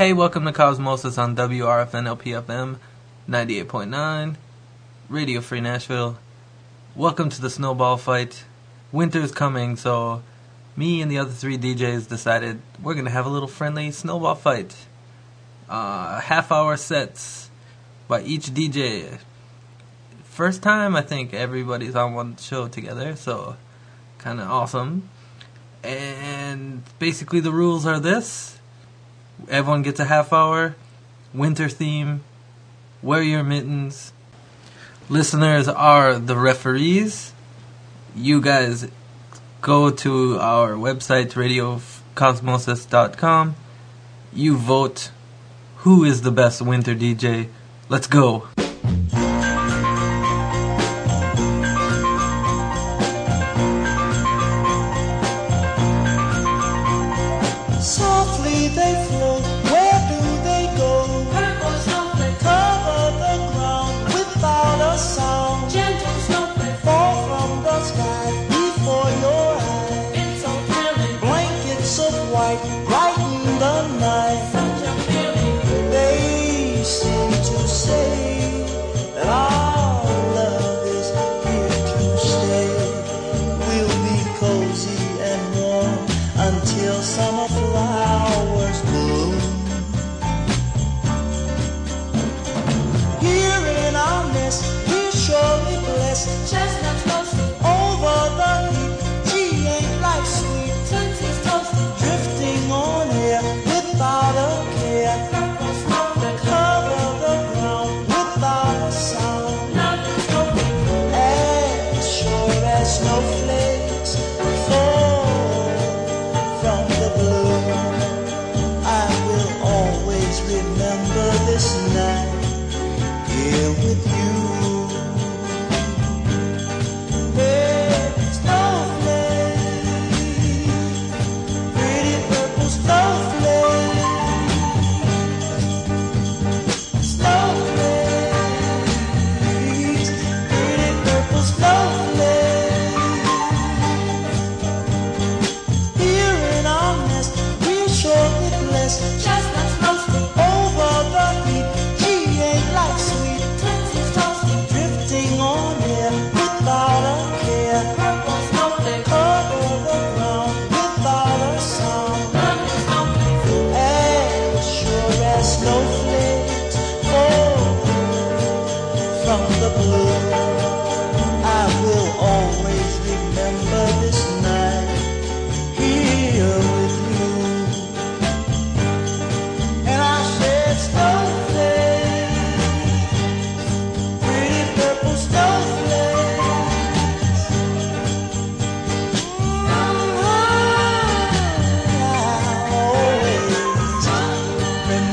Hey, welcome to Cosmosis on WRFN LPFM 98.9, Radio Free Nashville. Welcome to the snowball fight. Winter's coming, so me and the other three DJs decided we're going to have a little friendly snowball fight. Uh, half hour sets by each DJ. First time I think everybody's on one show together, so kind of awesome. And basically, the rules are this Everyone gets a half hour. Winter theme. Wear your mittens. Listeners are the referees. You guys go to our website, radiocosmosis.com. You vote who is the best winter DJ. Let's go.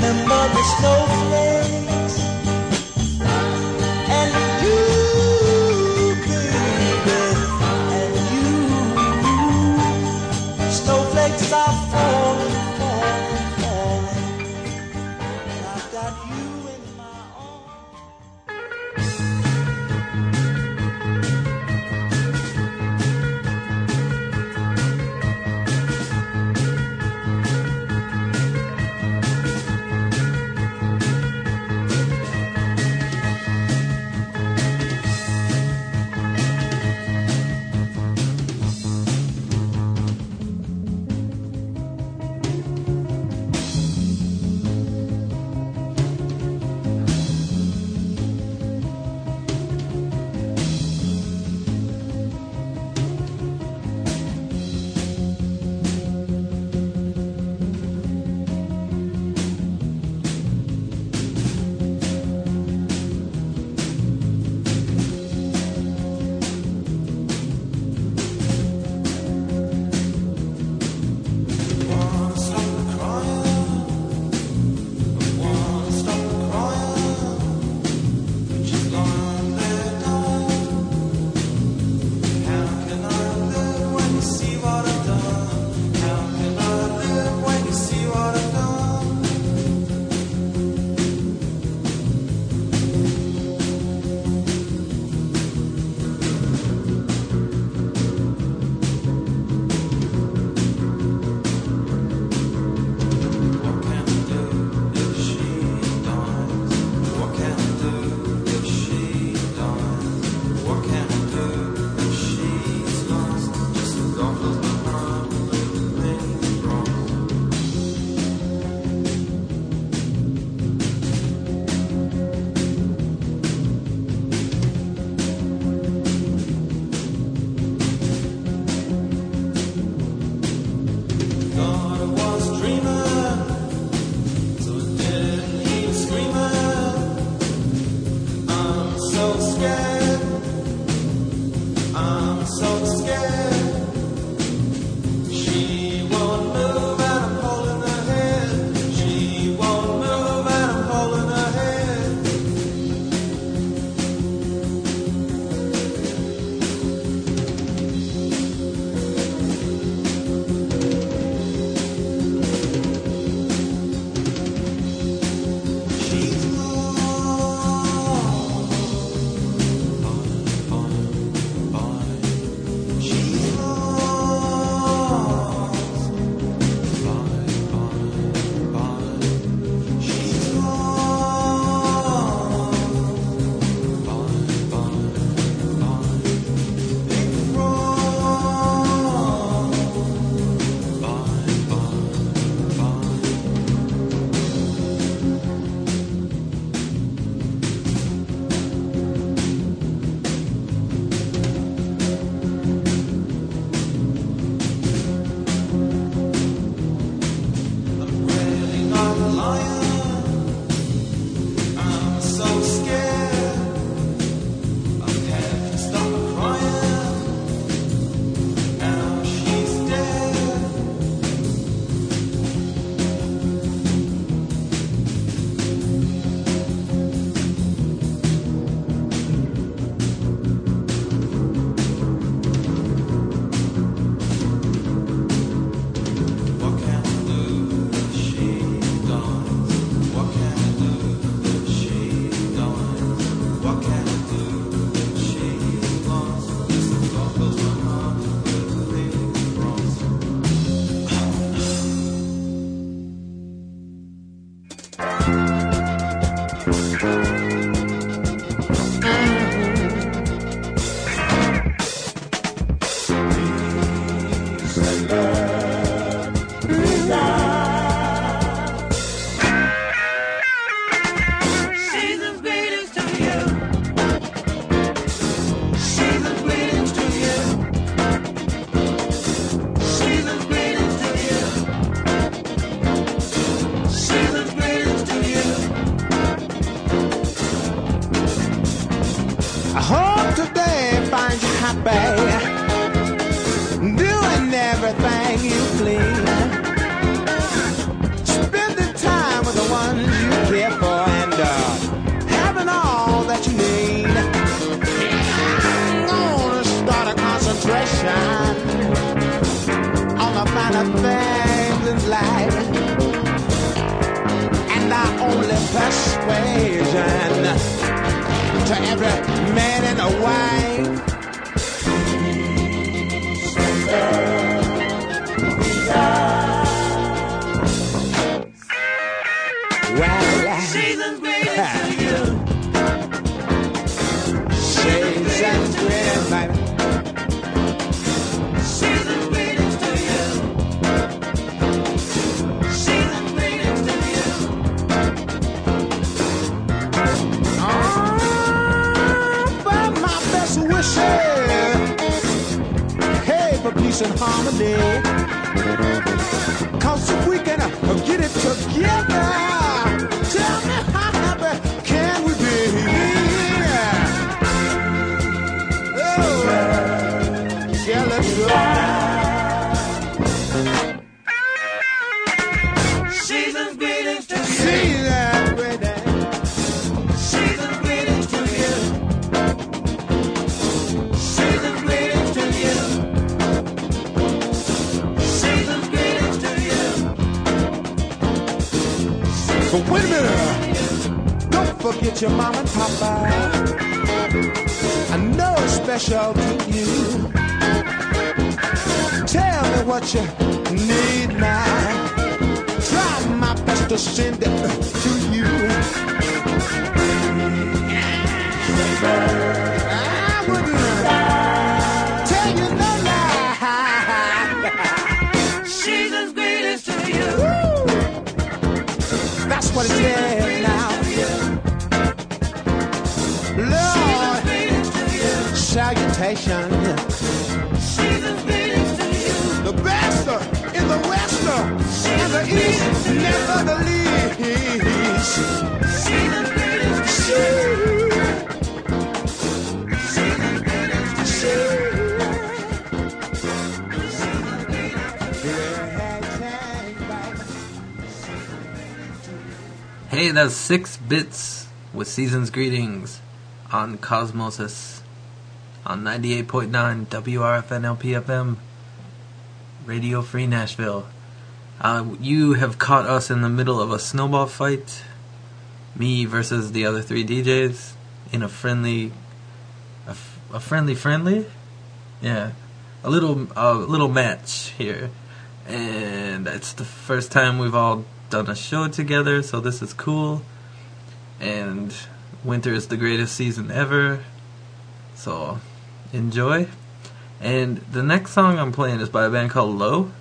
Remember the snowflakes Hey, that's six bits with season's greetings on Cosmosis on 98.9 WRFN LPFM Radio Free Nashville. Uh, you have caught us in the middle of a snowball fight, me versus the other three DJs in a friendly, a, f- a friendly friendly, yeah, a little a little match here, and it's the first time we've all done a show together, so this is cool. And winter is the greatest season ever, so enjoy. And the next song I'm playing is by a band called Low,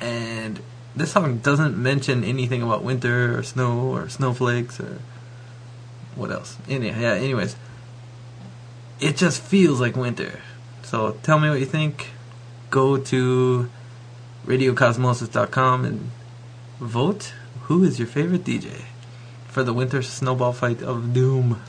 and this song doesn't mention anything about winter or snow or snowflakes or what else. Any, yeah, anyways, it just feels like winter. So tell me what you think. Go to radiocosmosis.com and vote who is your favorite DJ for the winter snowball fight of doom.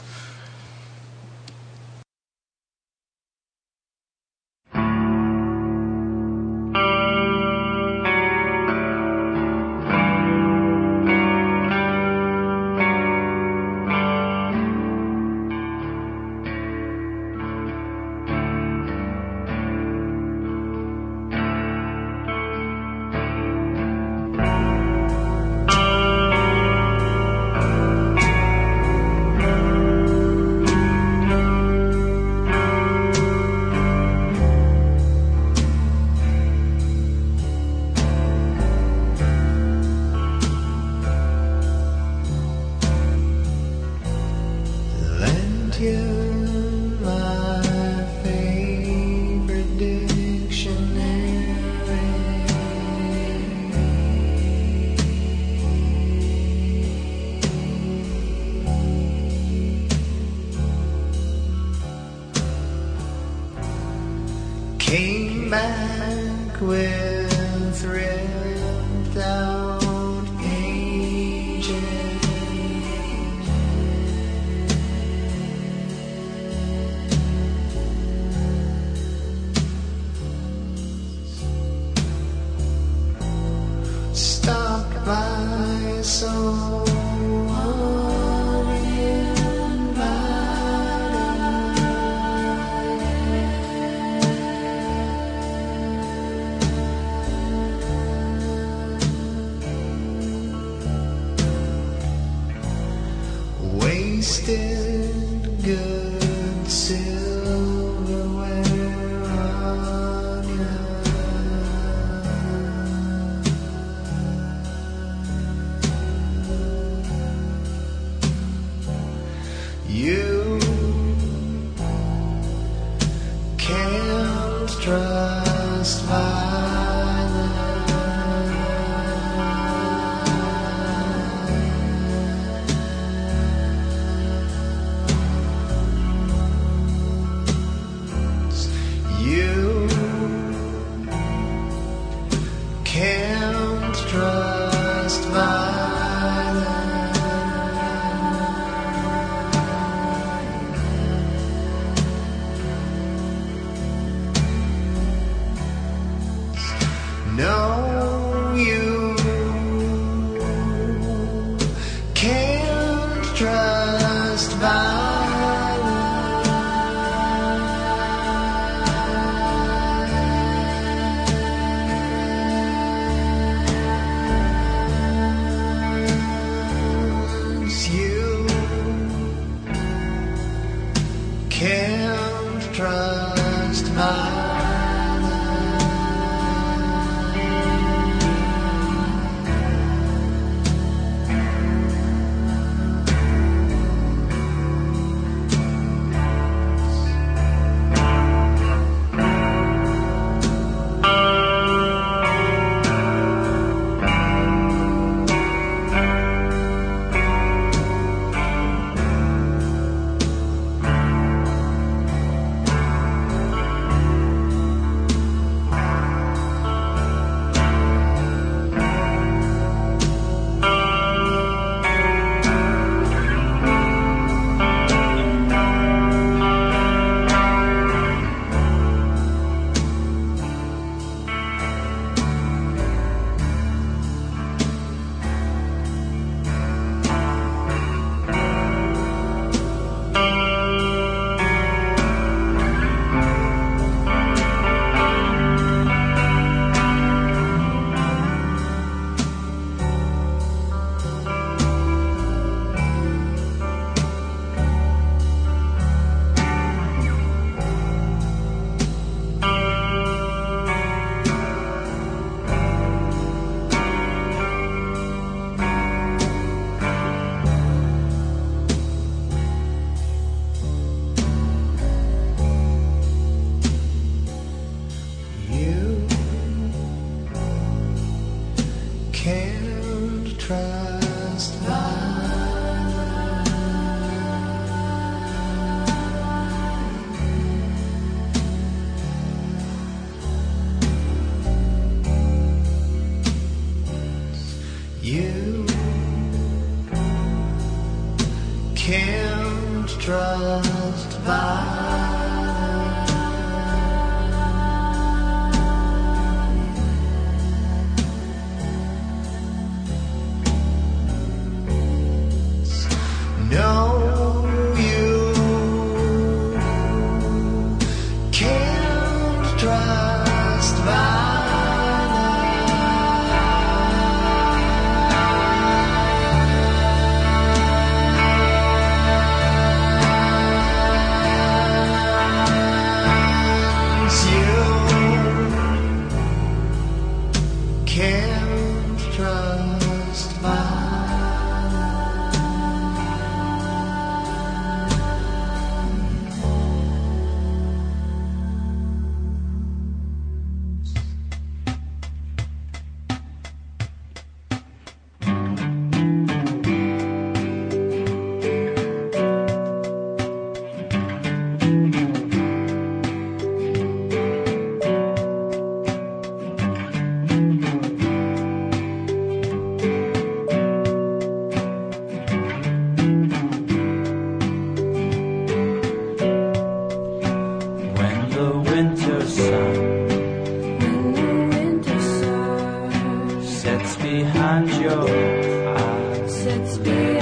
Can't resort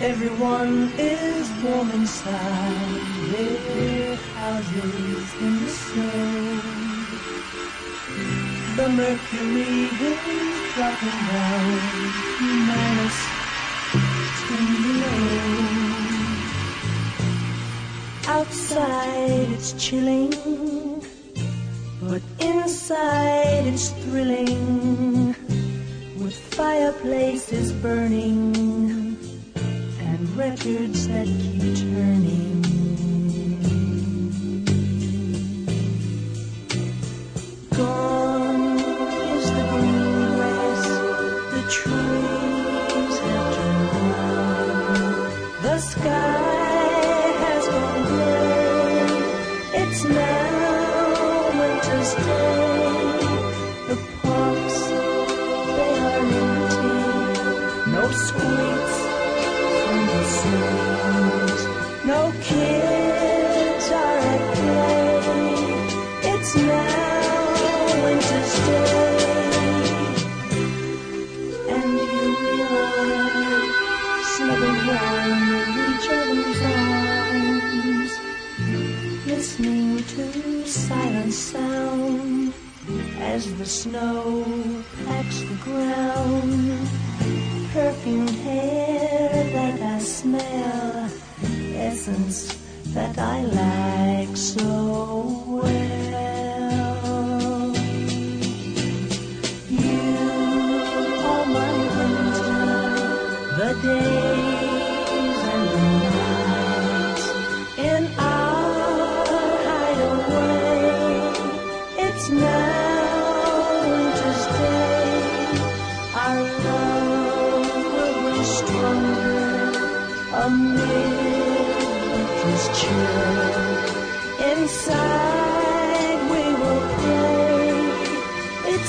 Everyone is warm inside, they their houses in the snow. The mercury is dropping down, minus ten below. Outside it's chilling, but inside it's thrilling, with fireplaces burning records that keep turning. Gone is the green grass, the trees have turned brown, the sky has gone gray. It's now. sound as the snow packs the ground. Perfumed hair that I smell, essence that I like so.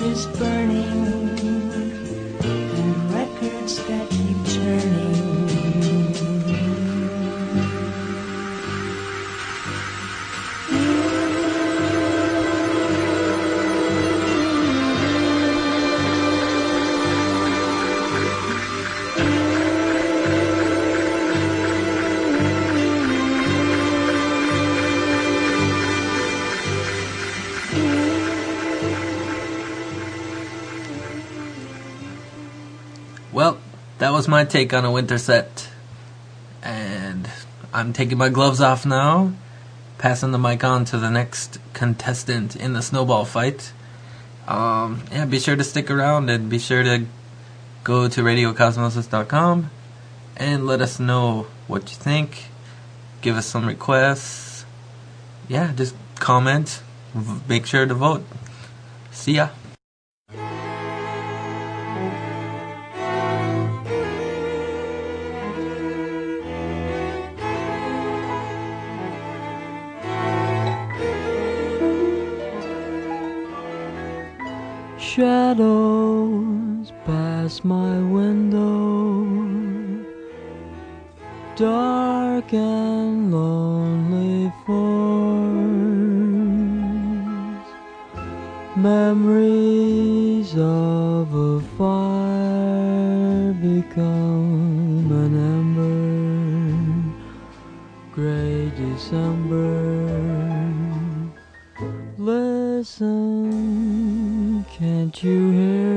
fireplaces burning was my take on a winter set. And I'm taking my gloves off now, passing the mic on to the next contestant in the snowball fight. Um, yeah, be sure to stick around and be sure to go to radiocosmosis.com and let us know what you think. Give us some requests. Yeah, just comment. Make sure to vote. See ya. Shadows pass my window, dark and lonely forms, memories of a fire become an ember, gray December. Listen, can't you hear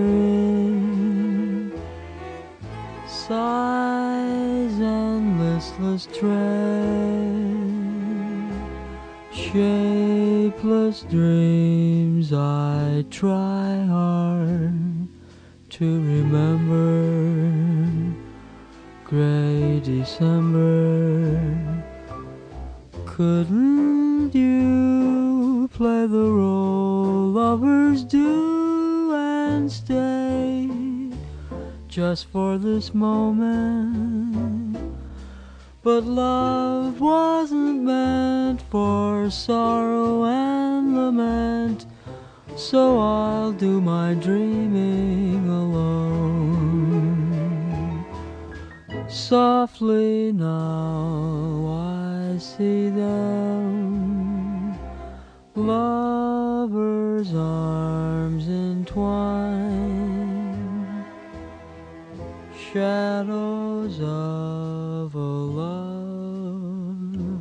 it? Sighs and listless tread, shapeless dreams. I try hard to remember. Gray December. Couldn't you play the role lovers do just for this moment? But love wasn't meant for sorrow and lament, so I'll do my dreaming alone. Softly now I see them, lovers' arms entwined, shadows of a love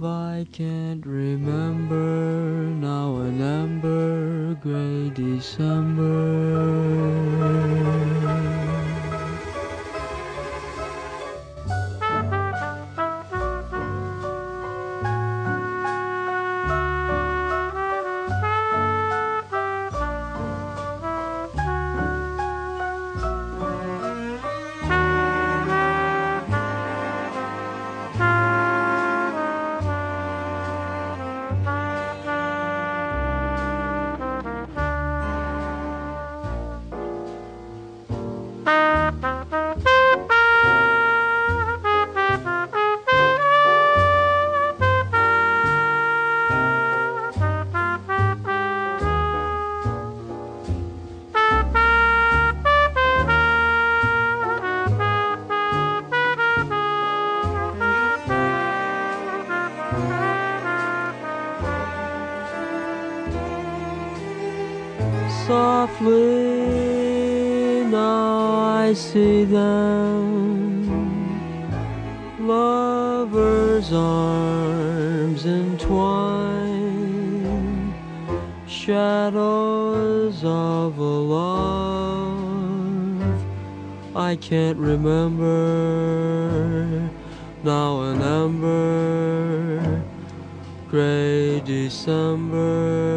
I can't remember. Now an ember gray December. See them, lovers' arms entwined, shadows of a love I can't remember. Now an ember, gray December.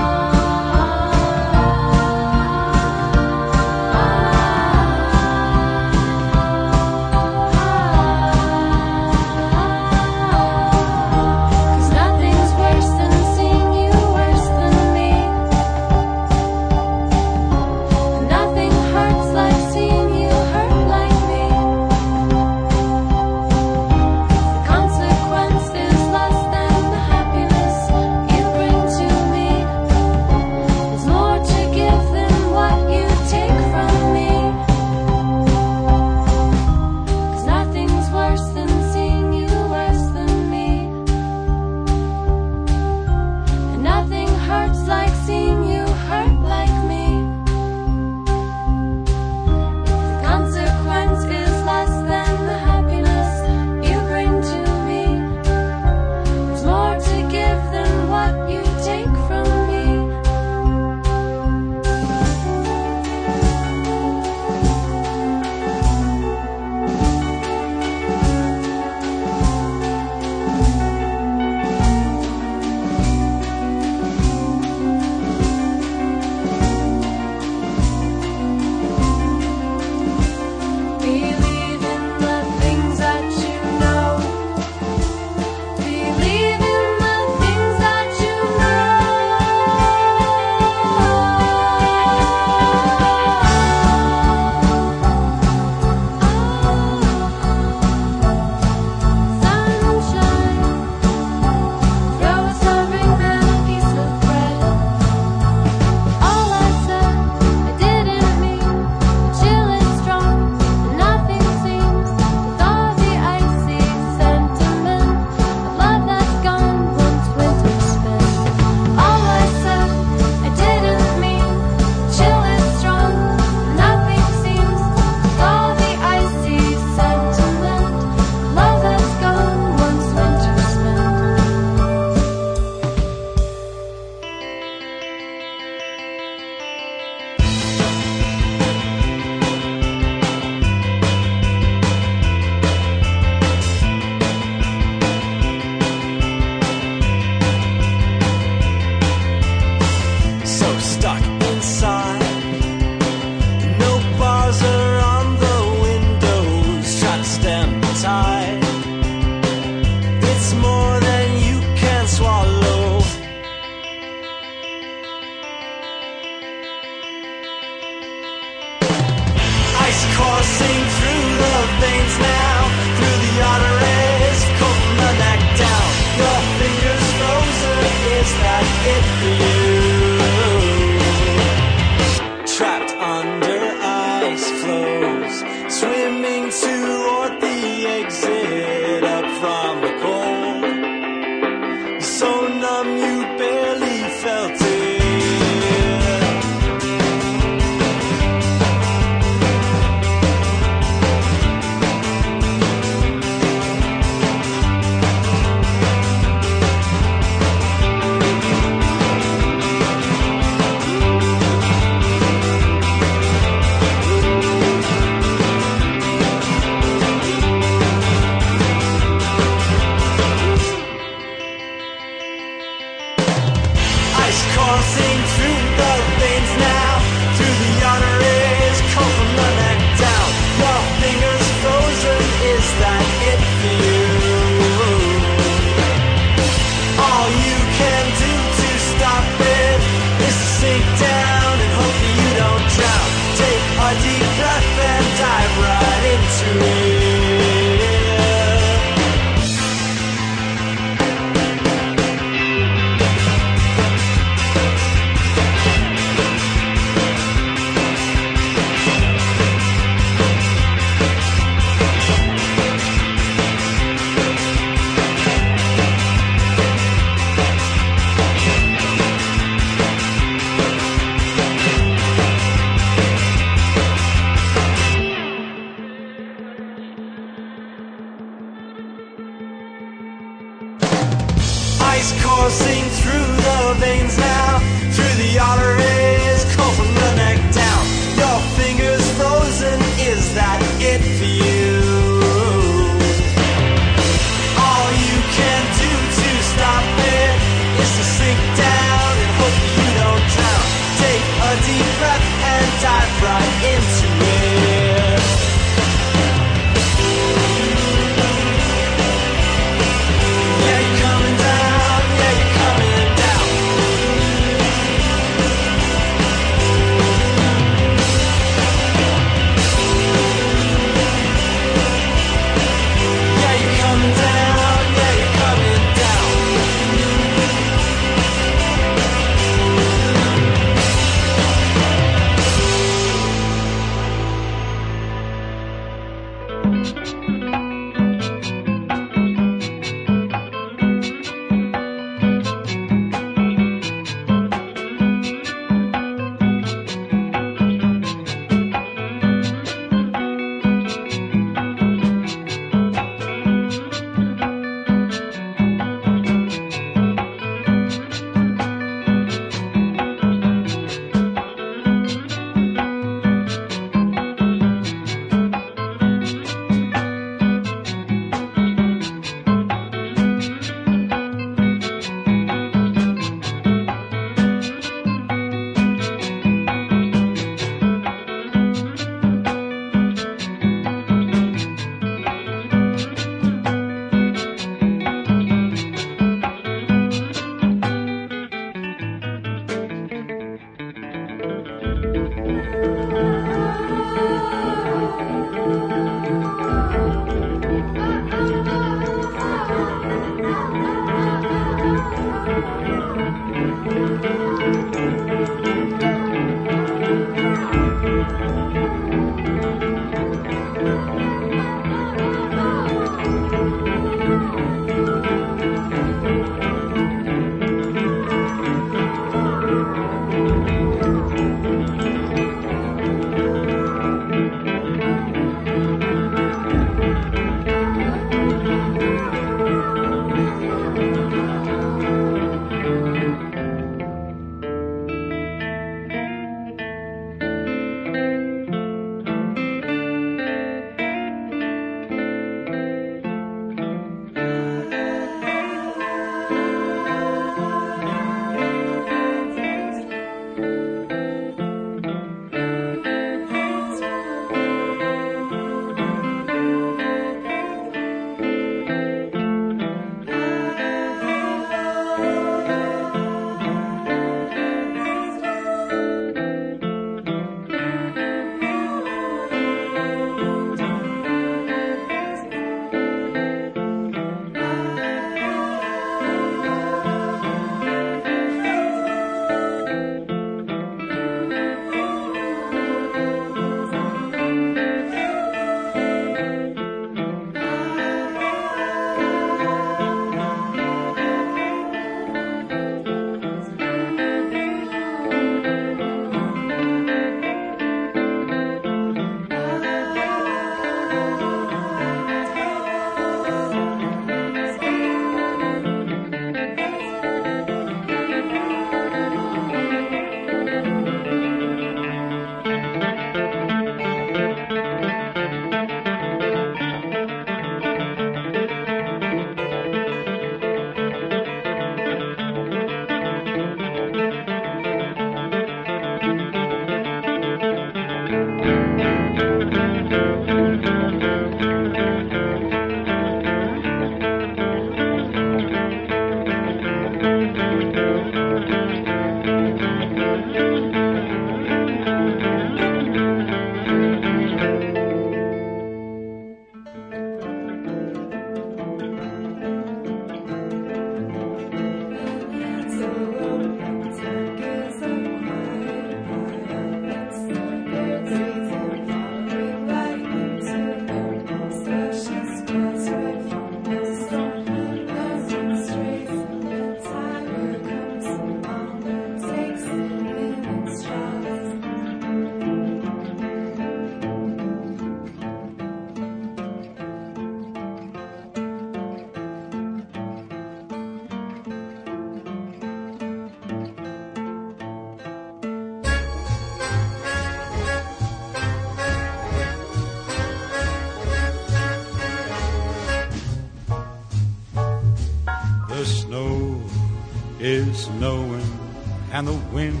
And the wind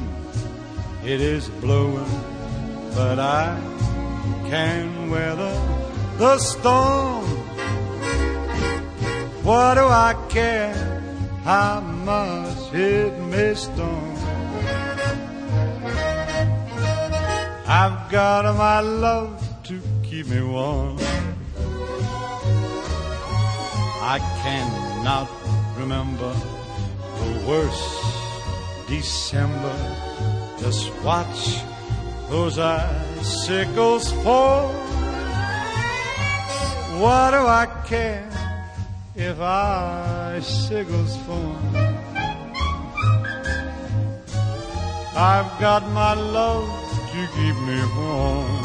it is blowing, but I can weather the storm. What do I care how much it may storm? I've got my love to keep me warm. I cannot remember the worst December. Just watch those icicles fall. What do I care if icicles fall? I've got my love to keep me warm.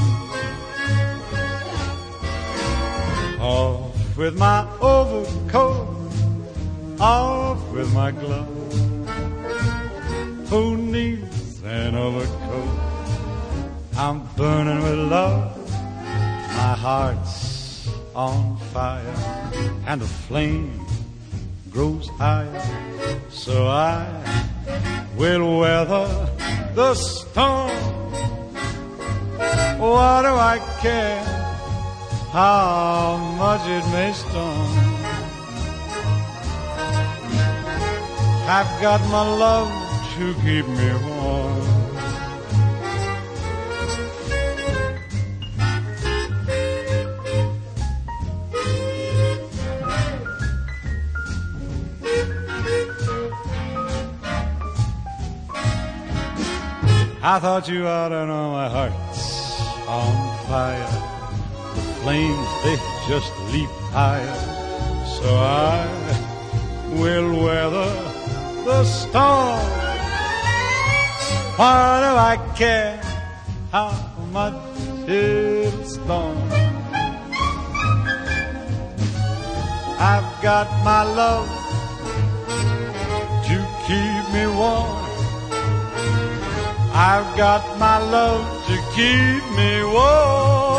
Off with my overcoat, off with my gloves. Overcoat? I'm burning with love. My heart's on fire, and the flame grows higher. So I will weather the storm. What do I care how much it may storm? I've got my love to keep me warm. I thought you ought to know my heart's on fire. The flames, they just leap higher. So I will weather the storm. Why do I care how much it'll storm? I've got my love to keep me warm. I've got my love to keep me warm.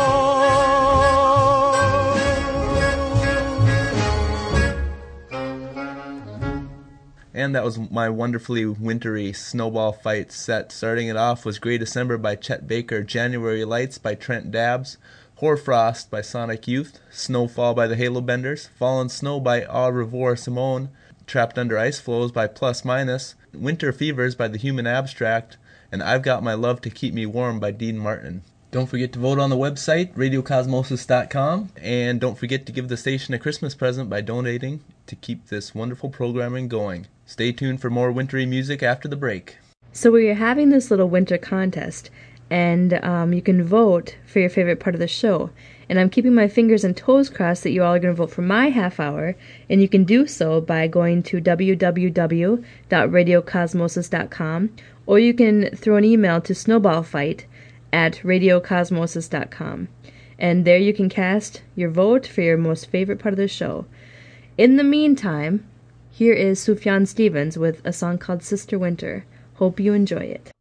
And that was my wonderfully wintry snowball fight set. Starting it off was Grey December by Chet Baker, January Lights by Trent Dabbs, Hoarfrost by Sonic Youth, Snowfall by the Halo Benders, Fallen Snow by Au Revoir Simone, Trapped Under Ice Floes by Plus Minus, Winter Fevers by The Human Abstract, and I've Got My Love to Keep Me Warm by Dean Martin. Don't forget to vote on the website, radiocosmosis.com, and don't forget to give the station a Christmas present by donating to keep this wonderful programming going. Stay tuned for more wintry music after the break. So we are having this little winter contest, and um, you can vote for your favorite part of the show. And I'm keeping my fingers and toes crossed that you all are going to vote for my half hour, and you can do so by going to www.radiocosmosis.com, or you can throw an email to snowballfight at radiocosmosis.com. And there you can cast your vote for your most favorite part of the show. In the meantime, here is Sufjan Stevens with a song called Sister Winter. Hope you enjoy it.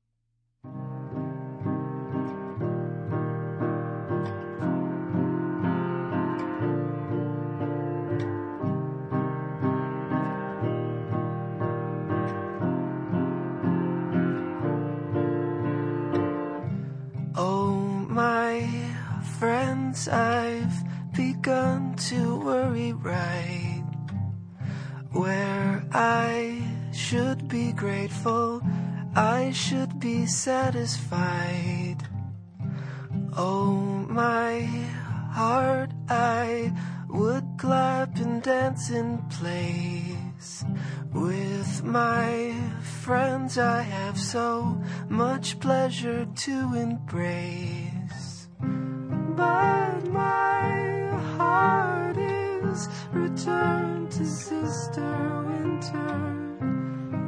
To worry right where I should be grateful, I should be satisfied. Oh, my heart, I would clap and dance in place. With my friends, I have so much pleasure to embrace. But my heart is returned to Sister Winter.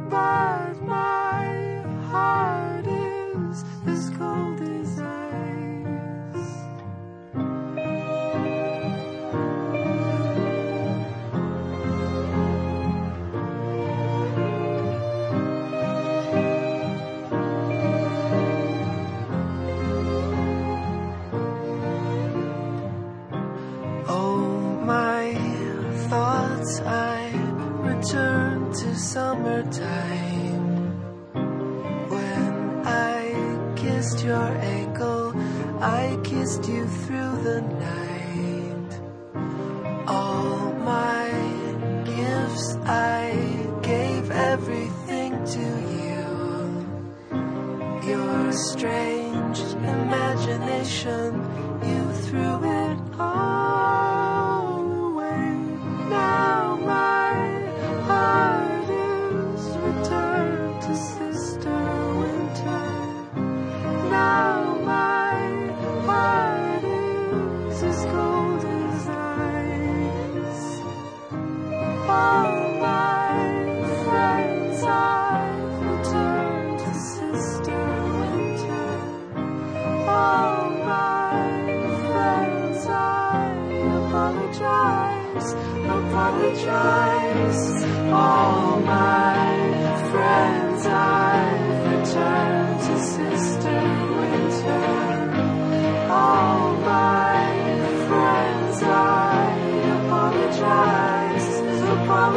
But my heart is as cold as ice. summertime when I kissed your ankle, I kissed you through the night. All my gifts I gave everything to you. Your strange imagination, you threw it all. Apologize. All my friends I've to Sister Winter. All my friends I apologize,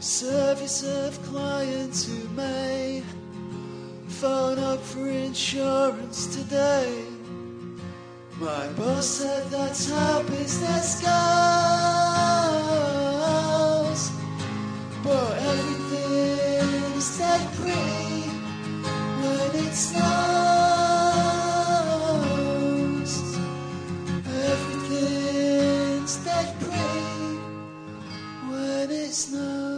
service of clients who may phone up for insurance today. My boss said that's how business goes. But everything's dead pretty when it snows. Everything's dead pretty when it snows.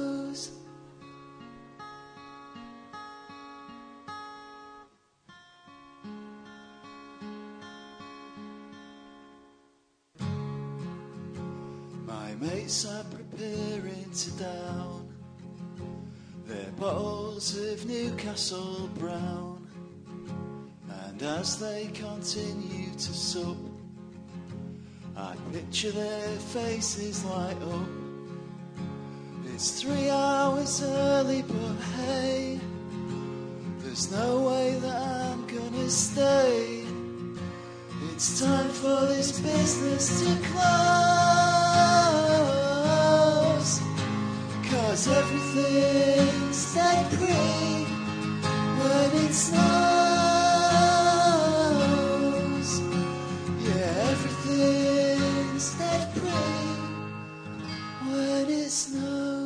Mates are preparing to down their bottles of Newcastle Brown. And as they continue to sup, I picture their faces light up. It's three hours early, but hey, there's no way that I'm gonna stay. It's time for this business to close. Cause everything's dead pretty when it snows. Yeah, everything's dead pretty when it snows.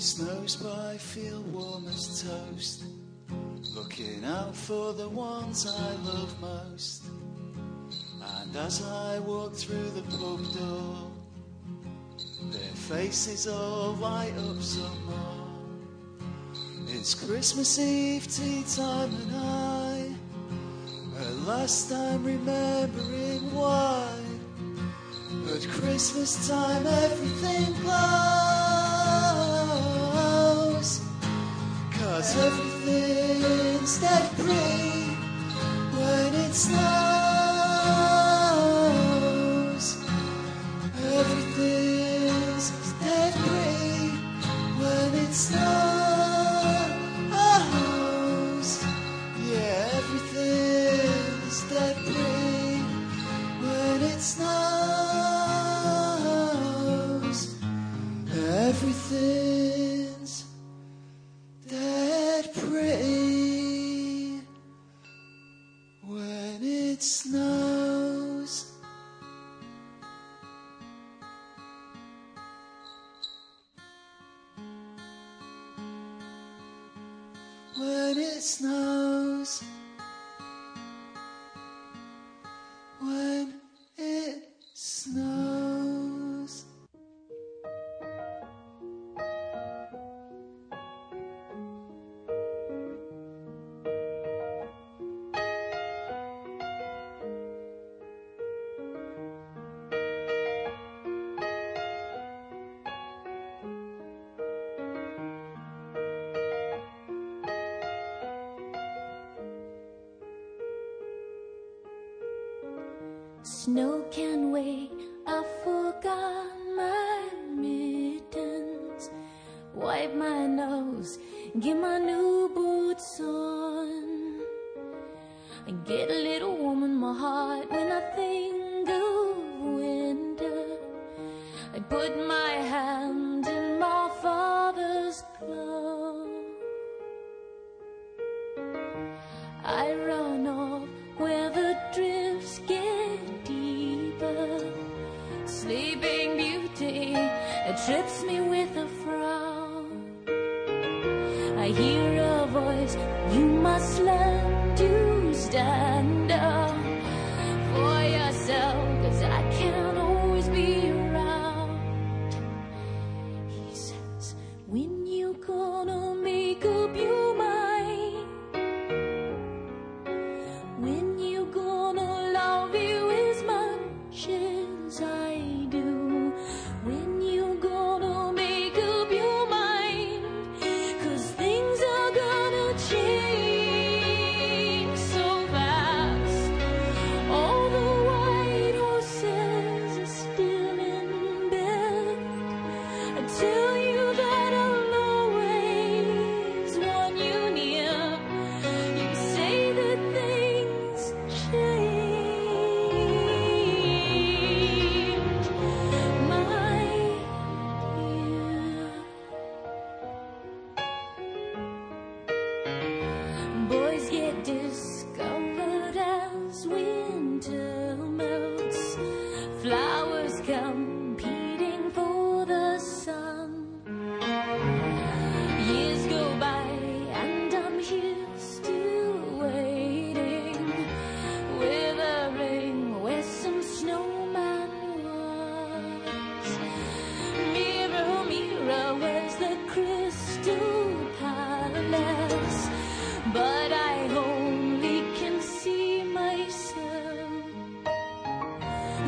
It snows, but I feel warm as toast. Looking out for the ones I love most. And as I walk through the pub door, their faces all light up some more. It's Christmas Eve, tea time, and I, at last I'm remembering why. At Christmas time, everything glows. Cause everything's dead pretty when it snows.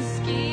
Skating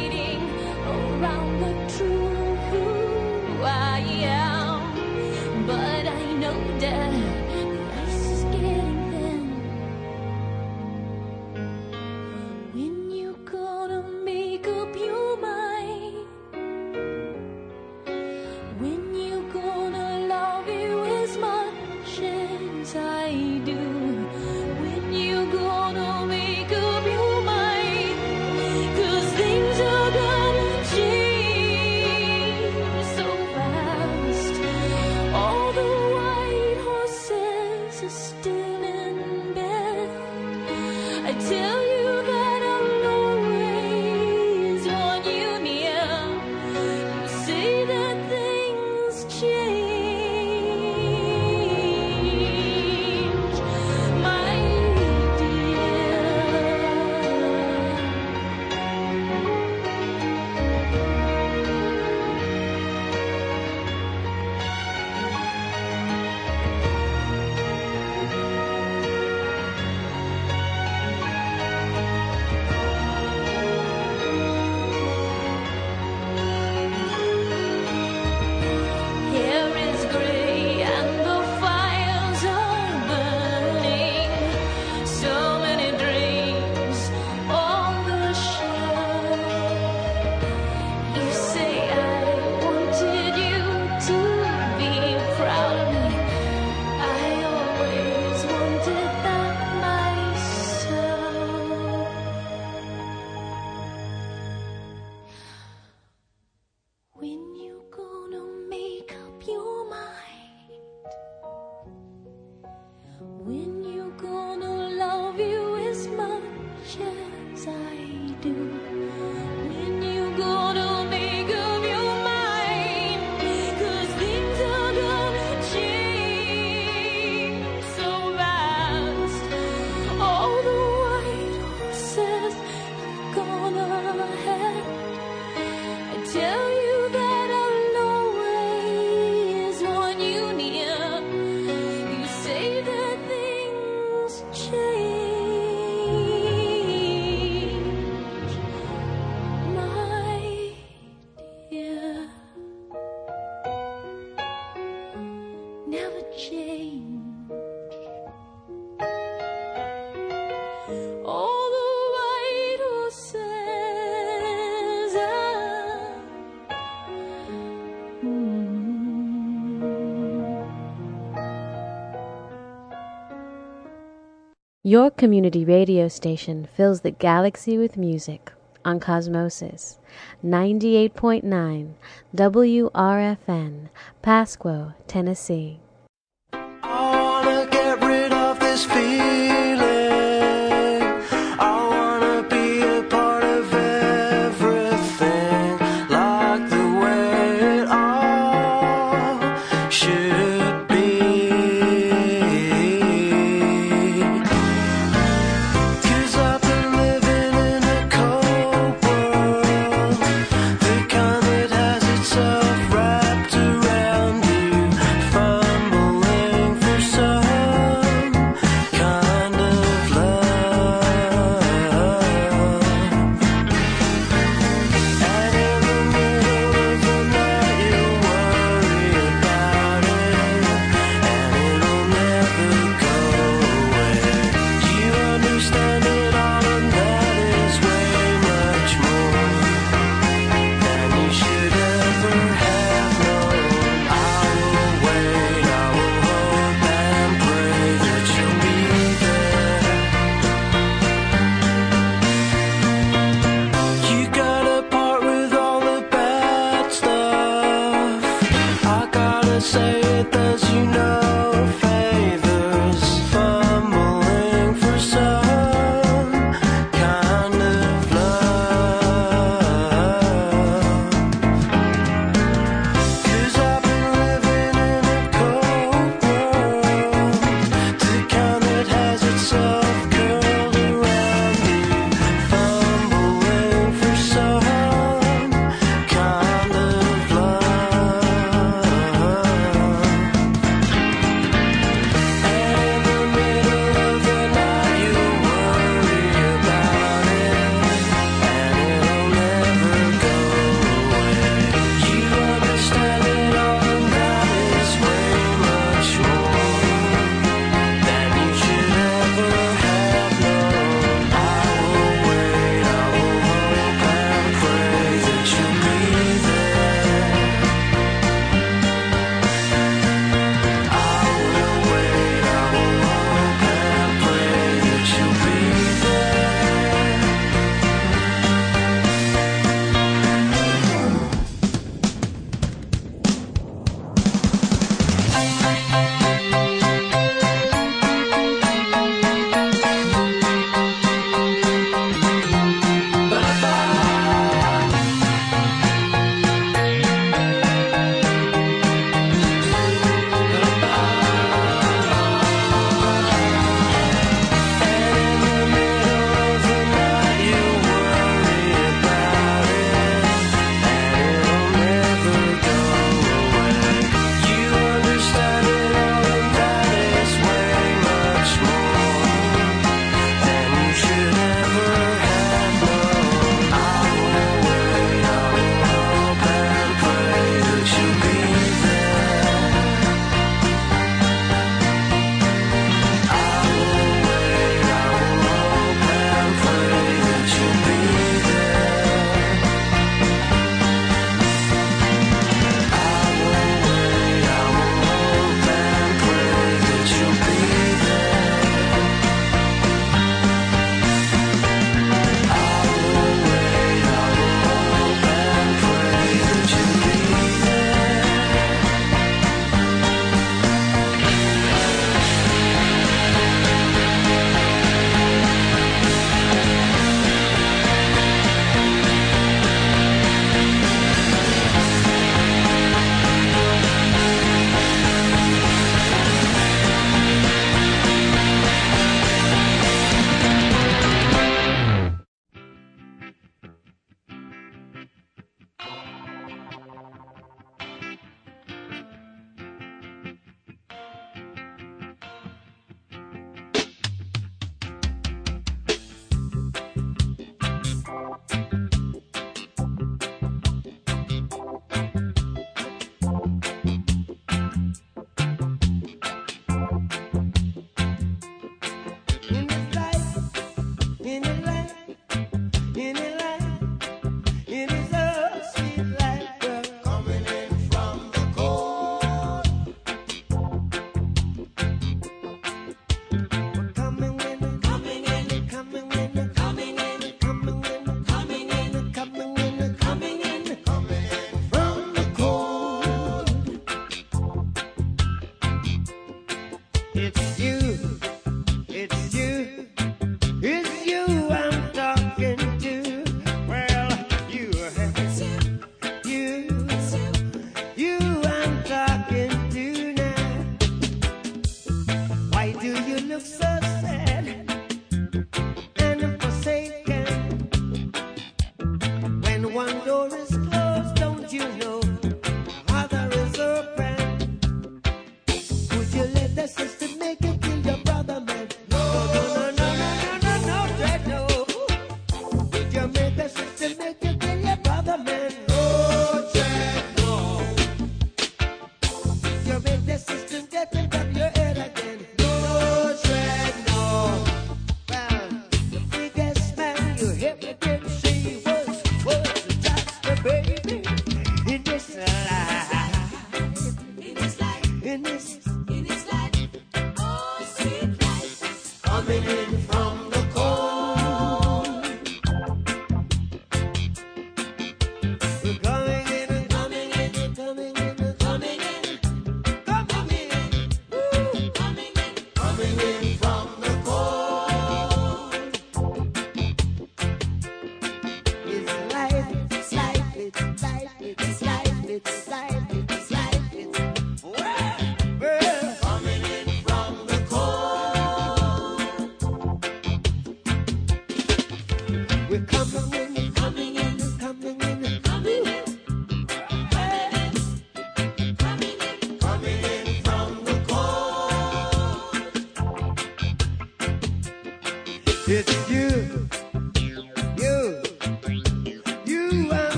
Your community radio station fills the galaxy with music on Cosmosis 98.9 WRFN, Pasquo, Tennessee.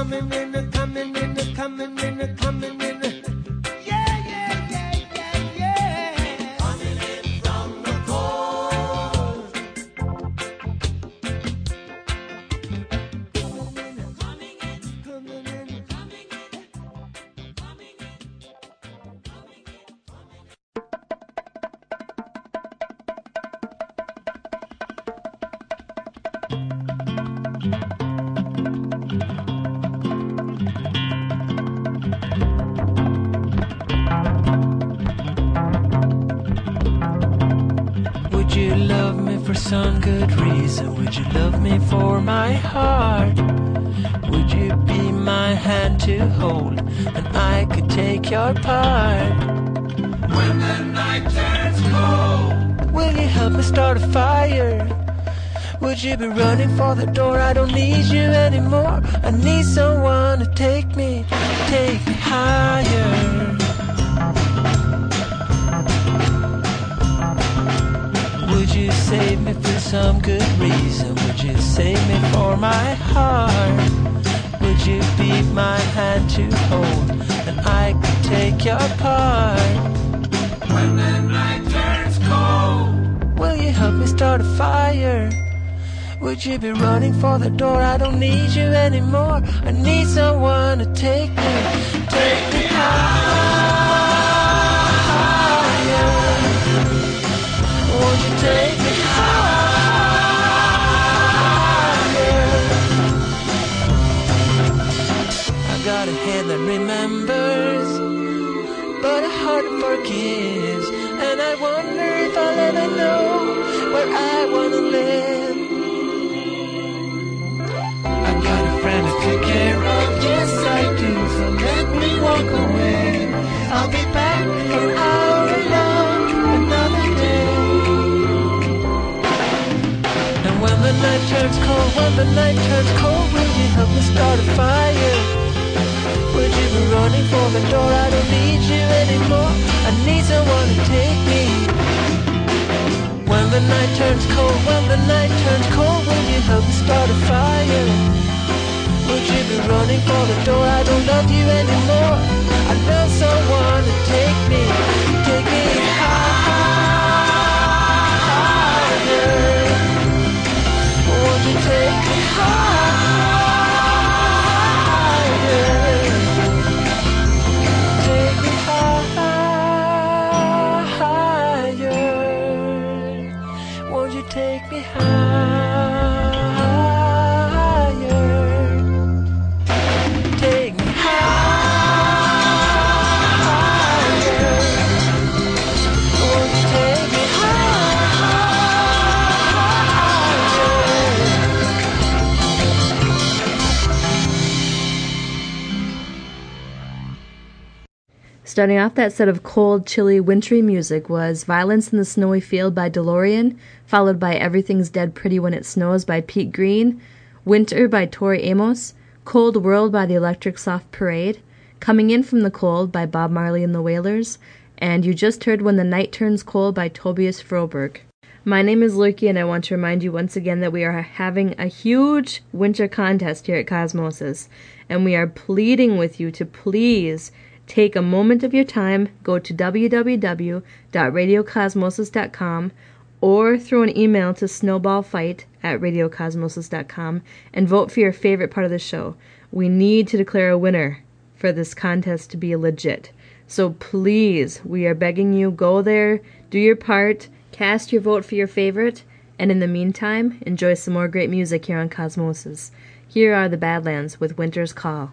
coming in the Should you be running for the door? I don't need you anymore. I need someone to take me, take me higher. Would you save me for some good reason? Would you save me for my heart? Would you be my hand to hold? And I could take your part. When the night turns cold, will you help me start a fire? Would you be running for the door? I don't need you anymore. I need someone to take me, take me higher. Won't you take me higher? I got a hand that remembers, but a heart forgives, and I wonder if I'll ever know where I wanna live. friend to take care of. Yes, I do. So let me walk away. I'll be back for our love another day. And when the night turns cold, when the night turns cold, will you help me start a fire? Would you be running for the door? I don't need you anymore. I need someone to take me. When the night turns cold, when the night turns cold, will you help me start a fire? Be running for the door? I don't love you anymore. I know someone to take me, take me higher. Won't you take me higher? Starting off that set of cold, chilly, wintry music was Violence in the Snowy Field by DeLorean, followed by Everything's Dead Pretty When It Snows by Pete Green, Winter by Tori Amos, Cold World by the Electric Soft Parade, Coming In from the Cold by Bob Marley and the Wailers, and you just heard When the Night Turns Cold by Tobias Froberg. My name is Lurky, and I want to remind you once again that we are having a huge winter contest here at Cosmosis, and we are pleading with you to please take a moment of your time, go to www.radiocosmosis.com or throw an email to snowballfight at radiocosmosis.com and vote for your favorite part of the show. We need to declare a winner for this contest to be legit. So please, we are begging you, go there, do your part, cast your vote for your favorite, and in the meantime, enjoy some more great music here on Cosmosis. Here are the Badlands with Winter's Call.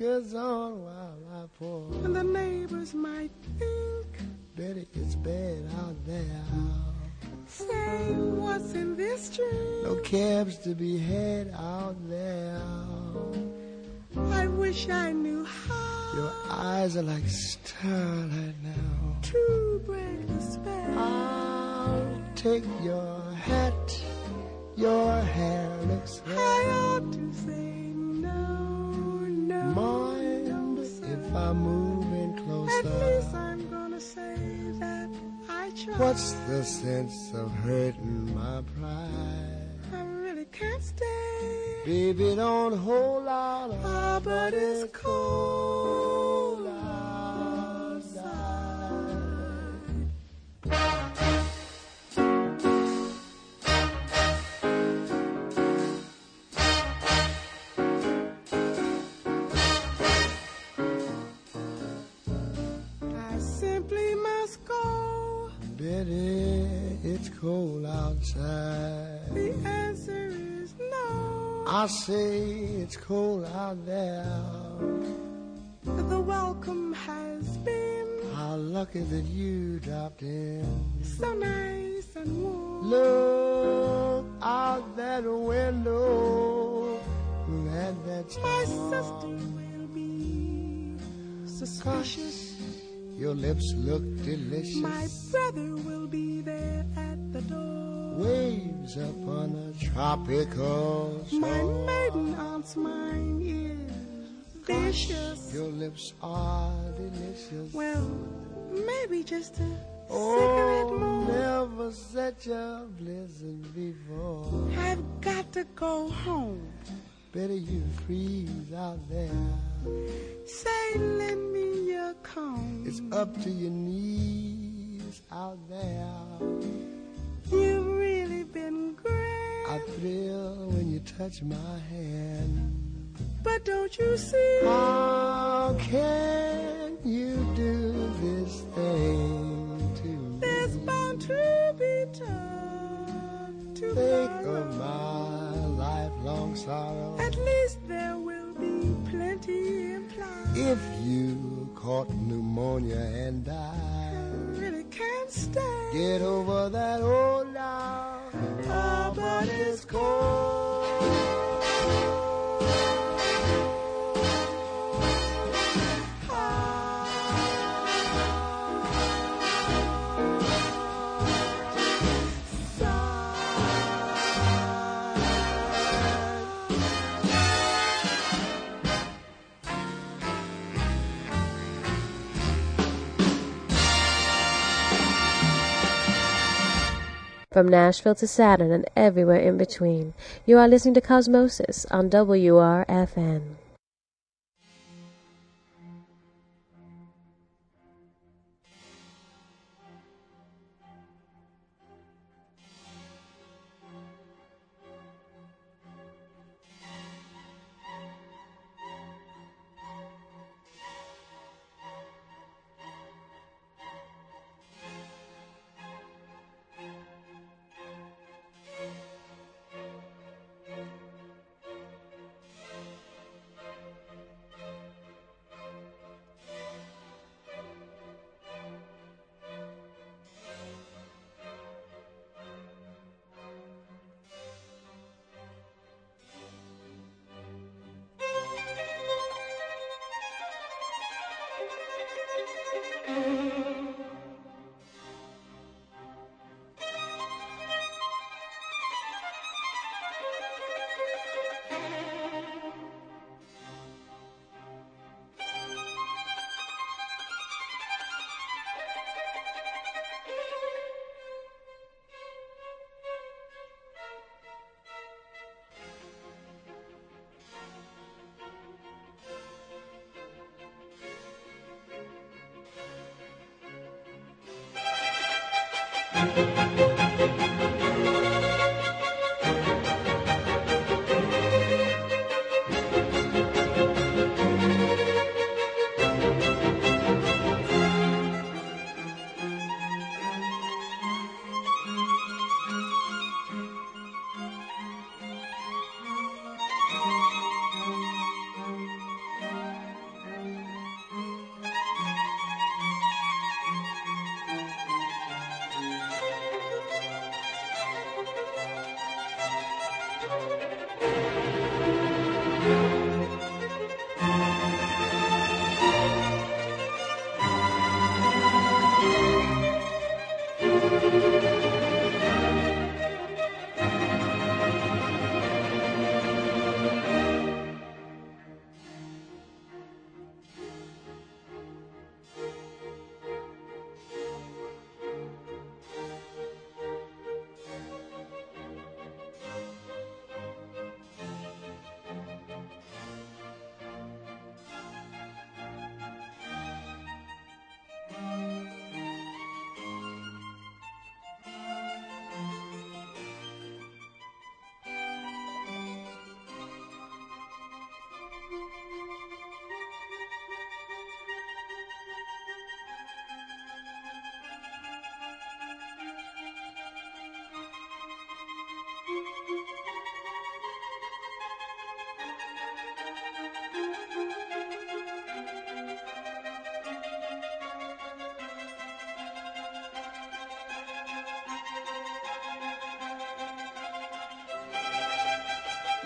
Records on while I pour? And the neighbors might think, Betty, it's bad out there. say, what's in this drink? No cabs to be had out there. I wish I knew how Your eyes are like starlight now. to break the spell. I'll take your hat. Your hair looks I ought to say. Mind if I move in At closer? least I'm gonna say that I tried. What's the sense of hurting my pride? I really can't stay. Baby, don't hold out. Ah, but it's cold outside. It's cold outside. The answer is no. I say it's cold out there. The welcome has been How lucky that you dropped in. so nice and warm. Look out that window. At that My sister will be suspicious. Your lips look delicious. My brother will be there at the door. Waves upon a tropical shore. My maiden aunt's mine is vicious. Your lips are delicious. Well, maybe just a oh, cigarette more. never such a blizzard before. I've got to go home. Better you freeze out there. Say, lend me your comb. It's up to your knees out there. You've really been great. I thrill when you touch my hand. But don't you see? How can you do this thing to me? There's bound to be time to Think of my lifelong sorrow. At least there will be plenty implied. If you caught pneumonia and I died, really can't stay. get over that old now. Oh, but it's cold. From Nashville to Saturn and everywhere in between, you are listening to Cosmosis on WRFN.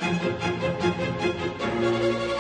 thank you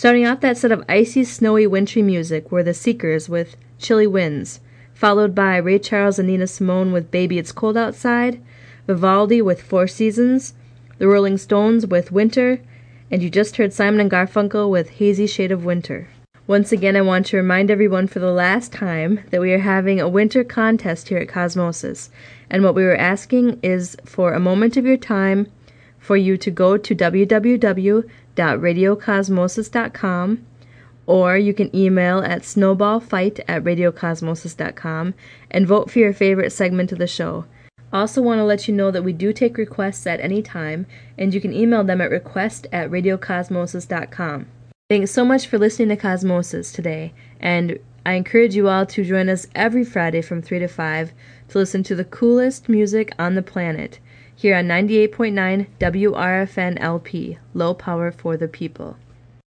Starting off that set of icy, snowy, wintry music were The Seekers with Chilly Winds, followed by Ray Charles and Nina Simone with Baby It's Cold Outside, Vivaldi with Four Seasons, The Rolling Stones with Winter, and you just heard Simon and Garfunkel with Hazy Shade of Winter. Once again, I want to remind everyone for the last time that we are having a winter contest here at Cosmosis. And what we were asking is for a moment of your time for you to go to www.radiocosmosis.com or you can email at snowballfight at radiocosmosis.com and vote for your favorite segment of the show. Also, want to let you know that we do take requests at any time, and you can email them at request at radiocosmosis.com. Thanks so much for listening to Cosmosis today, and I encourage you all to join us every Friday from 3 to 5 to listen to the coolest music on the planet here on 98.9 WRFN LP, Low Power for the People.